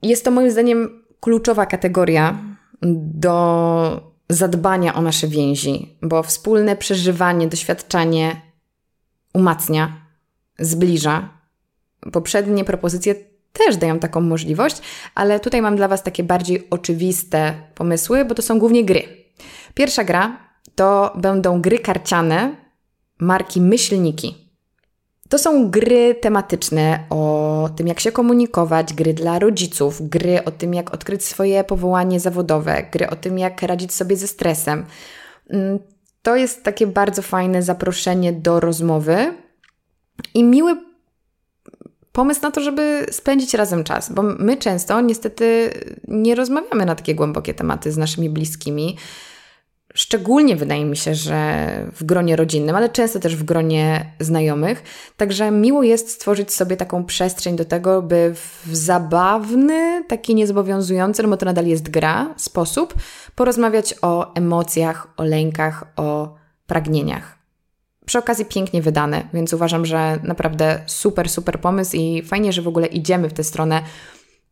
Jest to moim zdaniem kluczowa kategoria do zadbania o nasze więzi, bo wspólne przeżywanie, doświadczanie umacnia, zbliża poprzednie propozycje też dają taką możliwość, ale tutaj mam dla Was takie bardziej oczywiste pomysły, bo to są głównie gry. Pierwsza gra to będą gry karciane marki Myślniki. To są gry tematyczne o tym, jak się komunikować, gry dla rodziców, gry o tym, jak odkryć swoje powołanie zawodowe, gry o tym, jak radzić sobie ze stresem. Mm, to jest takie bardzo fajne zaproszenie do rozmowy i miły pomysł na to, żeby spędzić razem czas, bo my często niestety nie rozmawiamy na takie głębokie tematy z naszymi bliskimi. Szczególnie wydaje mi się, że w gronie rodzinnym, ale często też w gronie znajomych. Także miło jest stworzyć sobie taką przestrzeń do tego, by w zabawny, taki niezobowiązujący, no bo to nadal jest gra, sposób porozmawiać o emocjach, o lękach, o pragnieniach. Przy okazji pięknie wydane, więc uważam, że naprawdę super, super pomysł i fajnie, że w ogóle idziemy w tę stronę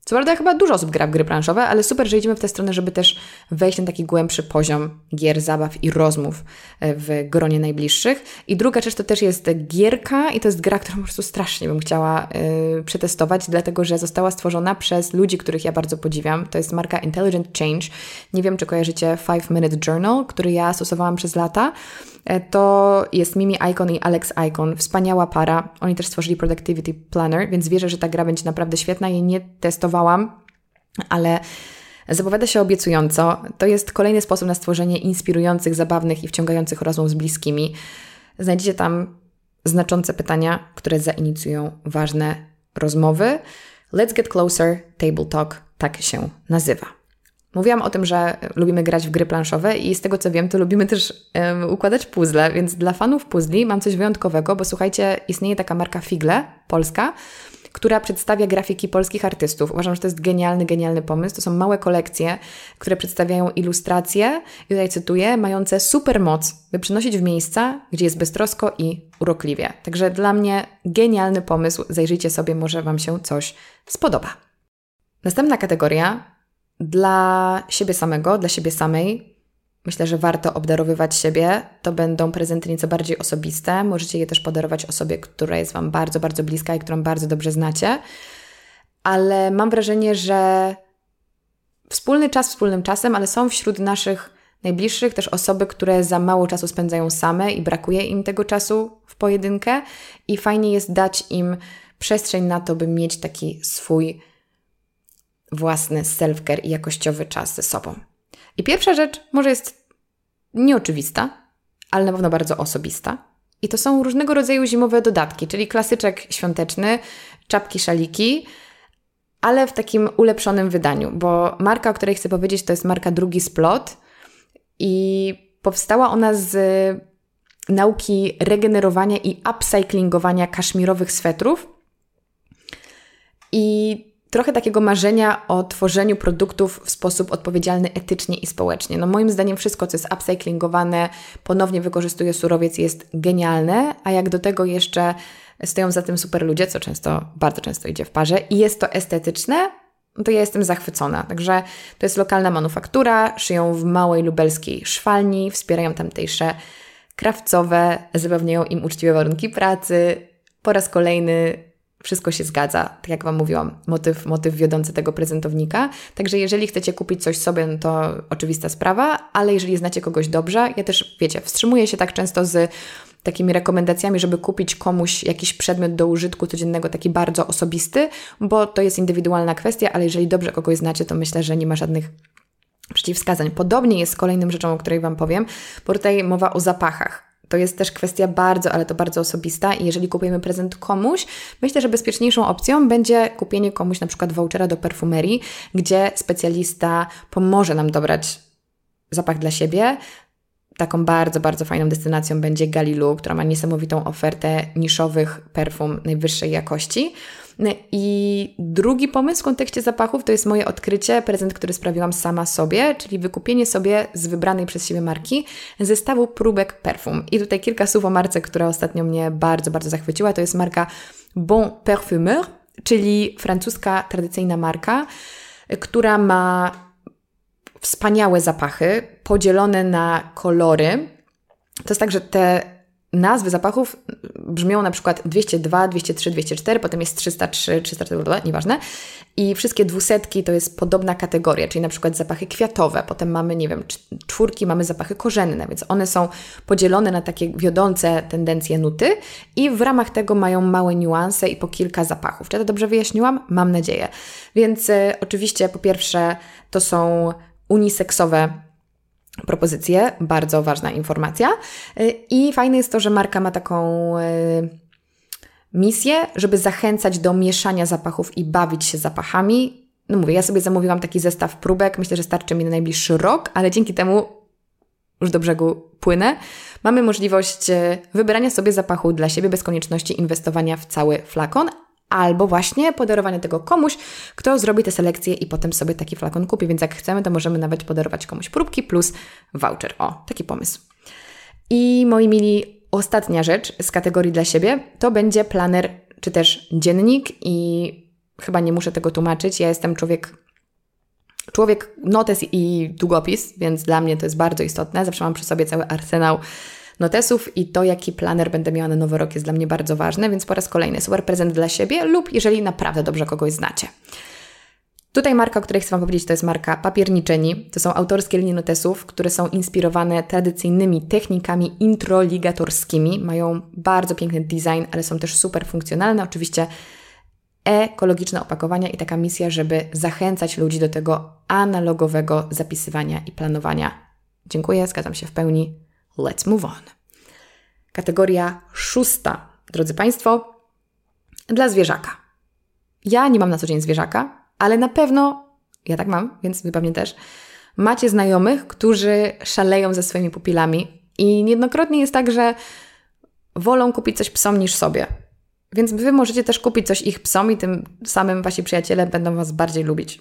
Co prawda chyba dużo osób gra w gry planszowe, ale super, że idziemy w tę stronę, żeby też wejść na taki głębszy poziom gier, zabaw i rozmów e, w gronie najbliższych. I druga rzecz to też jest gierka i to jest gra, którą po prostu strasznie bym chciała yy, przetestować, dlatego że została stworzona przez ludzi, których ja bardzo podziwiam. To jest marka Intelligent Change. Nie wiem, czy kojarzycie Five Minute Journal, który ja stosowałam przez lata. To jest Mimi Icon i Alex Icon. Wspaniała para. Oni też stworzyli Productivity Planner, więc wierzę, że ta gra będzie naprawdę świetna. Jej nie testowałam, ale zapowiada się obiecująco. To jest kolejny sposób na stworzenie inspirujących, zabawnych i wciągających rozmów z bliskimi. Znajdziecie tam znaczące pytania, które zainicjują ważne rozmowy. Let's Get Closer Table Talk tak się nazywa. Mówiłam o tym, że lubimy grać w gry planszowe i z tego co wiem, to lubimy też układać puzzle, więc dla fanów puzli mam coś wyjątkowego, bo słuchajcie, istnieje taka marka Figle, polska, która przedstawia grafiki polskich artystów. Uważam, że to jest genialny, genialny pomysł. To są małe kolekcje, które przedstawiają ilustracje, i tutaj cytuję, mające super moc, by przynosić w miejsca, gdzie jest beztrosko i urokliwie. Także dla mnie genialny pomysł. Zajrzyjcie sobie, może Wam się coś spodoba. Następna kategoria dla siebie samego, dla siebie samej. Myślę, że warto obdarowywać siebie. To będą prezenty nieco bardziej osobiste. Możecie je też podarować osobie, która jest Wam bardzo, bardzo bliska i którą bardzo dobrze znacie. Ale mam wrażenie, że wspólny czas wspólnym czasem, ale są wśród naszych najbliższych też osoby, które za mało czasu spędzają same i brakuje im tego czasu w pojedynkę, i fajnie jest dać im przestrzeń na to, by mieć taki swój własny self-care i jakościowy czas ze sobą. I pierwsza rzecz może jest nieoczywista, ale na pewno bardzo osobista. I to są różnego rodzaju zimowe dodatki, czyli klasyczek świąteczny, czapki, szaliki, ale w takim ulepszonym wydaniu, bo marka, o której chcę powiedzieć, to jest marka Drugi Splot i powstała ona z nauki regenerowania i upcyclingowania kaszmirowych swetrów. I trochę takiego marzenia o tworzeniu produktów w sposób odpowiedzialny etycznie i społecznie. No moim zdaniem wszystko, co jest upcyclingowane, ponownie wykorzystuje surowiec, jest genialne, a jak do tego jeszcze stoją za tym super ludzie, co często, bardzo często idzie w parze i jest to estetyczne, no to ja jestem zachwycona. Także to jest lokalna manufaktura, szyją w małej lubelskiej szwalni, wspierają tamtejsze krawcowe, zapewniają im uczciwe warunki pracy. Po raz kolejny wszystko się zgadza, tak jak Wam mówiłam, motyw, motyw wiodący tego prezentownika. Także jeżeli chcecie kupić coś sobie, no to oczywista sprawa, ale jeżeli znacie kogoś dobrze, ja też, wiecie, wstrzymuję się tak często z takimi rekomendacjami, żeby kupić komuś jakiś przedmiot do użytku codziennego, taki bardzo osobisty, bo to jest indywidualna kwestia, ale jeżeli dobrze kogoś znacie, to myślę, że nie ma żadnych przeciwwskazań. Podobnie jest z kolejną rzeczą, o której Wam powiem, bo tutaj mowa o zapachach. To jest też kwestia bardzo, ale to bardzo osobista i jeżeli kupujemy prezent komuś, myślę, że bezpieczniejszą opcją będzie kupienie komuś na przykład vouchera do perfumerii, gdzie specjalista pomoże nam dobrać zapach dla siebie. Taką bardzo, bardzo fajną destynacją będzie Galilu, która ma niesamowitą ofertę niszowych perfum najwyższej jakości. I drugi pomysł w kontekście zapachów to jest moje odkrycie, prezent, który sprawiłam sama sobie, czyli wykupienie sobie z wybranej przez siebie marki zestawu próbek perfum. I tutaj kilka słów o marce, która ostatnio mnie bardzo, bardzo zachwyciła. To jest marka Bon Parfumeur, czyli francuska tradycyjna marka, która ma wspaniałe zapachy podzielone na kolory. To jest tak, że te nazwy zapachów brzmią na przykład 202, 203, 204, potem jest 303, 304, nieważne. I wszystkie dwusetki to jest podobna kategoria, czyli na przykład zapachy kwiatowe, potem mamy, nie wiem, czwórki mamy zapachy korzenne, więc one są podzielone na takie wiodące tendencje nuty i w ramach tego mają małe niuanse i po kilka zapachów. Czy ja to dobrze wyjaśniłam? Mam nadzieję. Więc y, oczywiście po pierwsze to są uniseksowe propozycję, bardzo ważna informacja. Y, I fajne jest to, że marka ma taką y, misję, żeby zachęcać do mieszania zapachów i bawić się zapachami. No mówię, ja sobie zamówiłam taki zestaw próbek, myślę, że starczy mi na najbliższy rok, ale dzięki temu już do brzegu płynę, mamy możliwość y, wybrania sobie zapachu dla siebie bez konieczności inwestowania w cały flakon, albo właśnie podarowanie tego komuś, kto zrobi tę selekcję i potem sobie taki flakon kupi. Więc jak chcemy, to możemy nawet podarować komuś próbki plus voucher. O, taki pomysł. I moi mili, ostatnia rzecz z kategorii dla siebie to będzie planer czy też dziennik i chyba nie muszę tego tłumaczyć. Ja jestem człowiek, człowiek notes i długopis, więc dla mnie to jest bardzo istotne. Zawsze mam przy sobie cały arsenał notesów i to, jaki planer będę miała na nowy rok jest dla mnie bardzo ważne, więc po raz kolejny super prezent dla siebie lub jeżeli naprawdę dobrze kogoś znacie. Tutaj marka, o której chcę Wam powiedzieć, to jest marka Papierniczeni. To są autorskie linie notesów, które są inspirowane tradycyjnymi technikami introligatorskimi. Mają bardzo piękny design, ale są też super funkcjonalne. Oczywiście ekologiczne opakowania i taka misja, żeby zachęcać ludzi do tego analogowego zapisywania i planowania. Dziękuję, zgadzam się w pełni. Let's move on. Kategoria szósta, drodzy Państwo, dla zwierzaka. Ja nie mam na co dzień zwierzaka, ale na pewno, ja tak mam, więc Wy pewnie też, macie znajomych, którzy szaleją ze swoimi pupilami i niejednokrotnie jest tak, że wolą kupić coś psom niż sobie. Więc Wy możecie też kupić coś ich psom i tym samym Wasi przyjaciele będą Was bardziej lubić.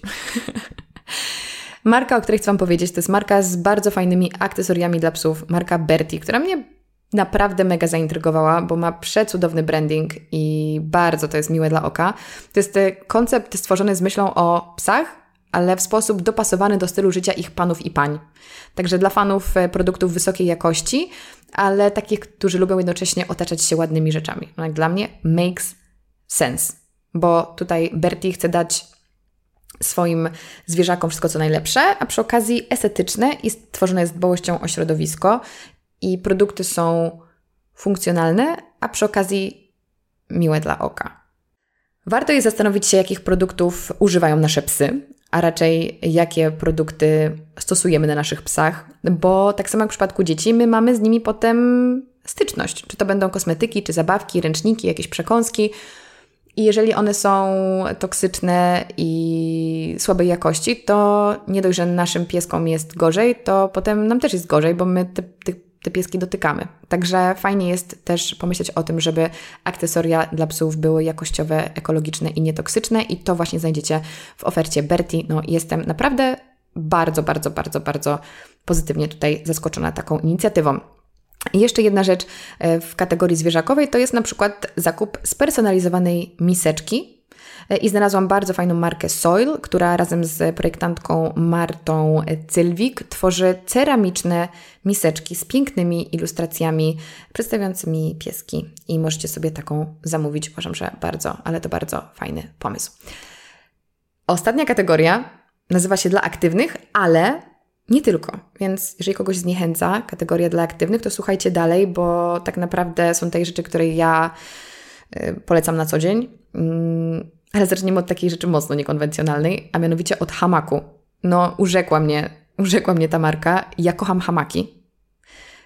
Marka, o której chcę Wam powiedzieć, to jest marka z bardzo fajnymi akcesoriami dla psów, marka Bertie, która mnie naprawdę mega zaintrygowała, bo ma przecudowny branding i bardzo to jest miłe dla oka. To jest e, koncept stworzony z myślą o psach, ale w sposób dopasowany do stylu życia ich panów i pań. Także dla fanów e, produktów wysokiej jakości, ale takich, którzy lubią jednocześnie otaczać się ładnymi rzeczami. No jak dla mnie makes sense, bo tutaj Bertie chce dać swoim zwierzakom wszystko co najlepsze, a przy okazji estetyczne i stworzone jest dbałością o środowisko i produkty są funkcjonalne, a przy okazji miłe dla oka. Warto jest zastanowić się, jakich produktów używają nasze psy, a raczej jakie produkty stosujemy na naszych psach, bo tak samo jak w przypadku dzieci, my mamy z nimi potem styczność. Czy to będą kosmetyki, czy zabawki, ręczniki, jakieś przekąski. I jeżeli one są toksyczne i słabej jakości, to nie dość, że naszym pieskom jest gorzej, to potem nam też jest gorzej, bo my te, te, te pieski dotykamy. Także fajnie jest też pomyśleć o tym, żeby akcesoria dla psów były jakościowe, ekologiczne i nietoksyczne i to właśnie znajdziecie w ofercie Berti. No jestem naprawdę bardzo, bardzo, bardzo, bardzo pozytywnie tutaj zaskoczona taką inicjatywą. Jeszcze jedna rzecz e, w kategorii zwierzakowej to jest na przykład zakup spersonalizowanej miseczki. E, I znalazłam bardzo fajną markę Soil, która razem z projektantką Martą Cylwik tworzy ceramiczne miseczki z pięknymi ilustracjami przedstawiającymi pieski. I możecie sobie taką zamówić. Uważam, że bardzo, ale to bardzo fajny pomysł. Ostatnia kategoria nazywa się dla aktywnych, ale nie tylko. Więc jeżeli kogoś zniechęca kategoria dla aktywnych, to słuchajcie dalej, bo tak naprawdę są te rzeczy, które ja y, polecam na co dzień. Mm, ale zaczniemy od takiej rzeczy mocno niekonwencjonalnej, a mianowicie od hamaku. No, urzekła mnie, urzekła mnie ta marka. Ja kocham hamaki.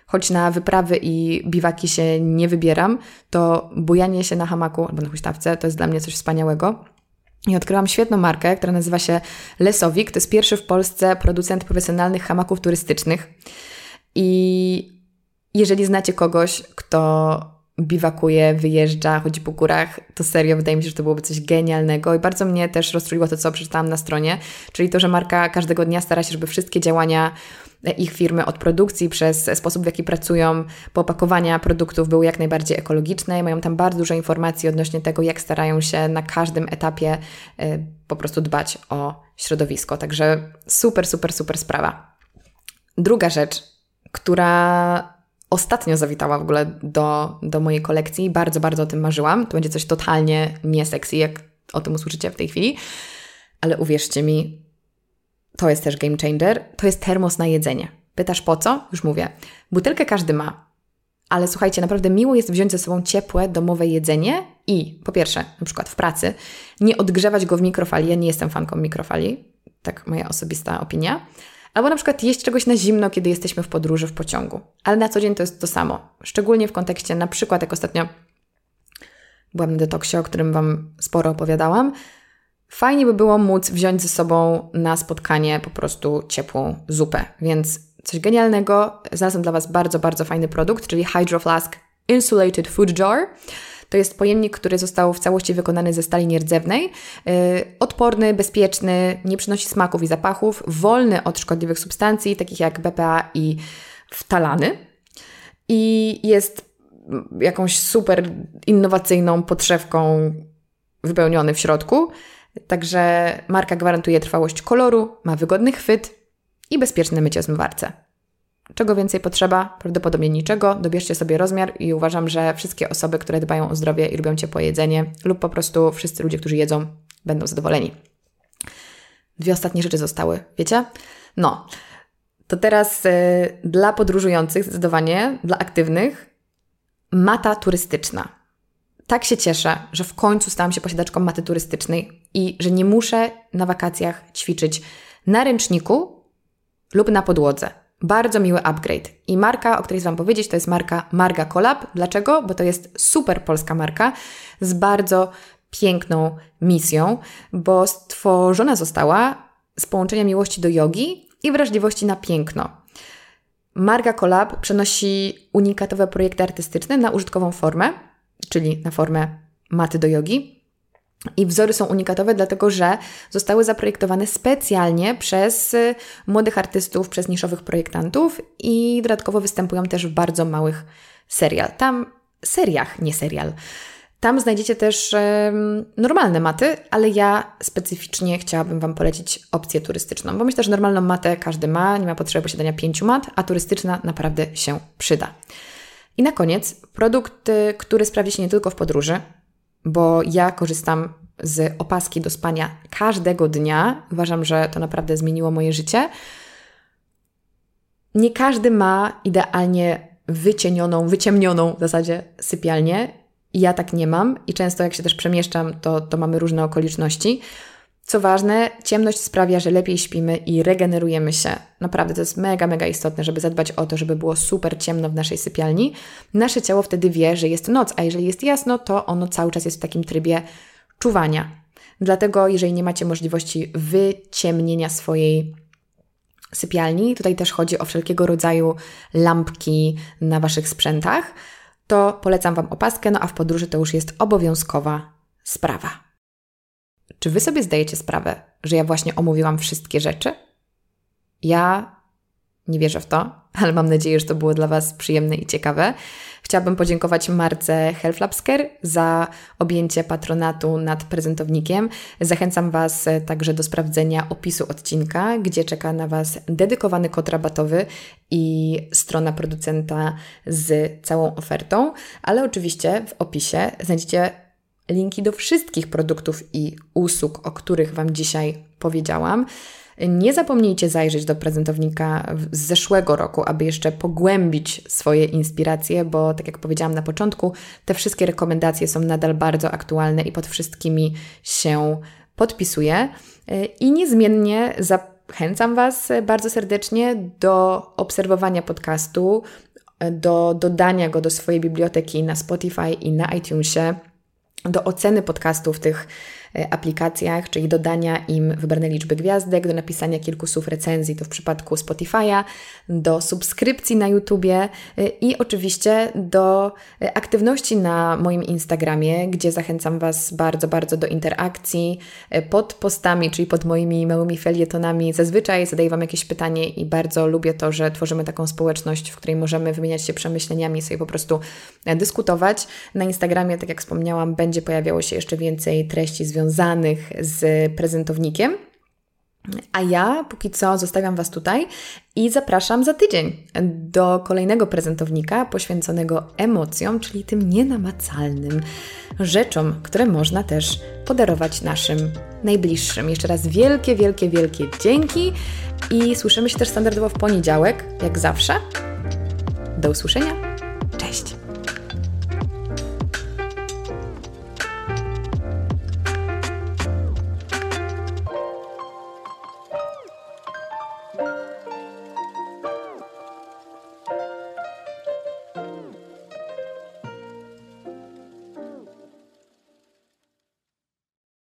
Choć na wyprawy i biwaki się nie wybieram, to bujanie się na hamaku albo na huśtawce to jest dla mnie coś wspaniałego. I odkryłam świetną markę, która nazywa się Lesowik. To jest pierwszy w Polsce producent profesjonalnych hamaków turystycznych. I jeżeli znacie kogoś, kto biwakuje, wyjeżdża, chodzi po górach, to serio wydaje mi się, że to byłoby coś genialnego i bardzo mnie też rozstroiło to, co przeczytałam na stronie, czyli to, że marka każdego dnia stara się, żeby wszystkie działania ich firmy od produkcji przez sposób, w jaki pracują, po opakowania produktów były jak najbardziej ekologiczne i mają tam bardzo dużo informacji odnośnie tego, jak starają się na każdym etapie y, po prostu dbać o środowisko. Także super, super, super sprawa. Druga rzecz, która ostatnio zawitała w ogóle do, do mojej kolekcji. Bardzo, bardzo o tym marzyłam. To będzie coś totalnie nie sexy, jak o tym usłyszycie w tej chwili. Ale uwierzcie mi, to jest też game changer. To jest termos na jedzenie. Pytasz po co? Już mówię. Butelkę każdy ma. Ale słuchajcie, naprawdę miło jest wziąć ze sobą ciepłe, domowe jedzenie i po pierwsze, na przykład w pracy, nie odgrzewać go w mikrofali. Ja nie jestem fanką mikrofali, tak moja osobista opinia. Albo na przykład jeść czegoś na zimno, kiedy jesteśmy w podróży w pociągu. Ale na co dzień to jest to samo. Szczególnie w kontekście, na przykład, jak ostatnio byłam na detoksie, o którym Wam sporo opowiadałam. Fajnie by było móc wziąć ze sobą na spotkanie po prostu ciepłą zupę. Więc coś genialnego. Znalazłam dla Was bardzo, bardzo fajny produkt, czyli Hydro Flask Insulated Food Jar. To jest pojemnik, który został w całości wykonany ze stali nierdzewnej. Yy, odporny, bezpieczny, nie przynosi smaków i zapachów, wolny od szkodliwych substancji, takich jak BPA i ftalany. I jest jakąś super innowacyjną podszewką wypełniony w środku. Także marka gwarantuje trwałość koloru, ma wygodny chwyt i bezpieczne mycie w zmywarce. Czego więcej potrzeba? Prawdopodobnie niczego. Dobierzcie sobie rozmiar i uważam, że wszystkie osoby, które dbają o zdrowie i lubią ciepłe jedzenie, lub po prostu wszyscy ludzie, którzy jedzą, będą zadowoleni. Dwie ostatnie rzeczy zostały, wiecie? No, to teraz y, dla podróżujących zdecydowanie, dla aktywnych, mata turystyczna. Tak się cieszę, że w końcu stałam się posiadaczką maty turystycznej i że nie muszę na wakacjach ćwiczyć na ręczniku lub na podłodze. Bardzo miły upgrade. I marka, o której z Wam powiedzieć, to jest marka Marga Collab. Dlaczego? Bo to jest super polska marka z bardzo piękną misją, bo stworzona została z połączenia miłości do jogi i wrażliwości na piękno. Marga Collab przenosi unikatowe projekty artystyczne na użytkową formę, czyli na formę maty do jogi. I wzory są unikatowe, dlatego że zostały zaprojektowane specjalnie przez y, młodych artystów, przez niszowych projektantów i dodatkowo występują też w bardzo małych serial. Tam seriach, nie serial. Tam znajdziecie też normalne maty, ale ja specyficznie chciałabym Wam polecić opcję turystyczną, bo myślę, że normalną matę każdy ma, nie ma potrzeby posiadania pięciu mat, a turystyczna naprawdę się przyda. I na koniec produkt, y, który sprawdzi się nie tylko w podróży, bo ja korzystam z opaski do spania każdego dnia. Uważam, że to naprawdę zmieniło moje życie. Nie każdy ma idealnie wycienioną, wyciemnioną w zasadzie sypialnię ja tak nie mam i często jak się też przemieszczam, to, to mamy różne okoliczności. Co ważne, ciemność sprawia, że lepiej śpimy i regenerujemy się. Naprawdę to jest mega, mega istotne, żeby zadbać o to, żeby było super ciemno w naszej sypialni. Nasze ciało wtedy wie, że jest noc, a jeżeli jest jasno, to ono cały czas jest w takim trybie czuwania. Dlatego, jeżeli nie macie możliwości wyciemnienia swojej sypialni, tutaj też chodzi o wszelkiego rodzaju lampki na waszych sprzętach to polecam Wam opaskę, no a w podróży to już jest obowiązkowa sprawa. Czy Wy sobie zdajecie sprawę, że ja właśnie omówiłam wszystkie rzeczy? Ja nie wierzę w to, ale mam nadzieję, że to było dla Was przyjemne i ciekawe. Chciałabym podziękować Marce Helflapsker za objęcie patronatu nad prezentownikiem. Zachęcam Was także do sprawdzenia opisu odcinka, gdzie czeka na Was dedykowany kod rabatowy i strona producenta z całą ofertą, ale oczywiście w opisie znajdziecie linki do wszystkich produktów i usług, o których Wam dzisiaj powiedziałam. Nie zapomnijcie zajrzeć do prezentownika z zeszłego roku, aby jeszcze pogłębić swoje inspiracje, bo tak jak powiedziałam na początku, te wszystkie rekomendacje są nadal bardzo aktualne i pod wszystkimi się podpisuję. I niezmiennie zachęcam Was bardzo serdecznie do obserwowania podcastu, do dodania go do swojej biblioteki na Spotify i na iTunesie, do oceny podcastów tych aplikacjach, czyli dodania im wybranej liczby gwiazdek, do napisania kilku słów recenzji, to w przypadku Spotify'a, do subskrypcji na YouTubie e, i oczywiście do e, aktywności na moim Instagramie, gdzie zachęcam Was bardzo, bardzo do interakcji pod postami, czyli pod moimi małymi felietonami. Zazwyczaj zadaję Wam jakieś pytanie i bardzo lubię to, że tworzymy taką społeczność, w której możemy wymieniać się przemyśleniami sobie po prostu dyskutować. Na Instagramie, tak jak wspomniałam, będzie pojawiało się jeszcze więcej treści związanych związanych z prezentownikiem. A ja póki co zostawiam Was tutaj i zapraszam za tydzień do kolejnego prezentownika poświęconego emocjom, czyli tym nienamacalnym rzeczom, które można też podarować naszym najbliższym. Jeszcze raz wielkie, wielkie, wielkie dzięki i słyszymy się też standardowo w poniedziałek, jak zawsze. Do usłyszenia.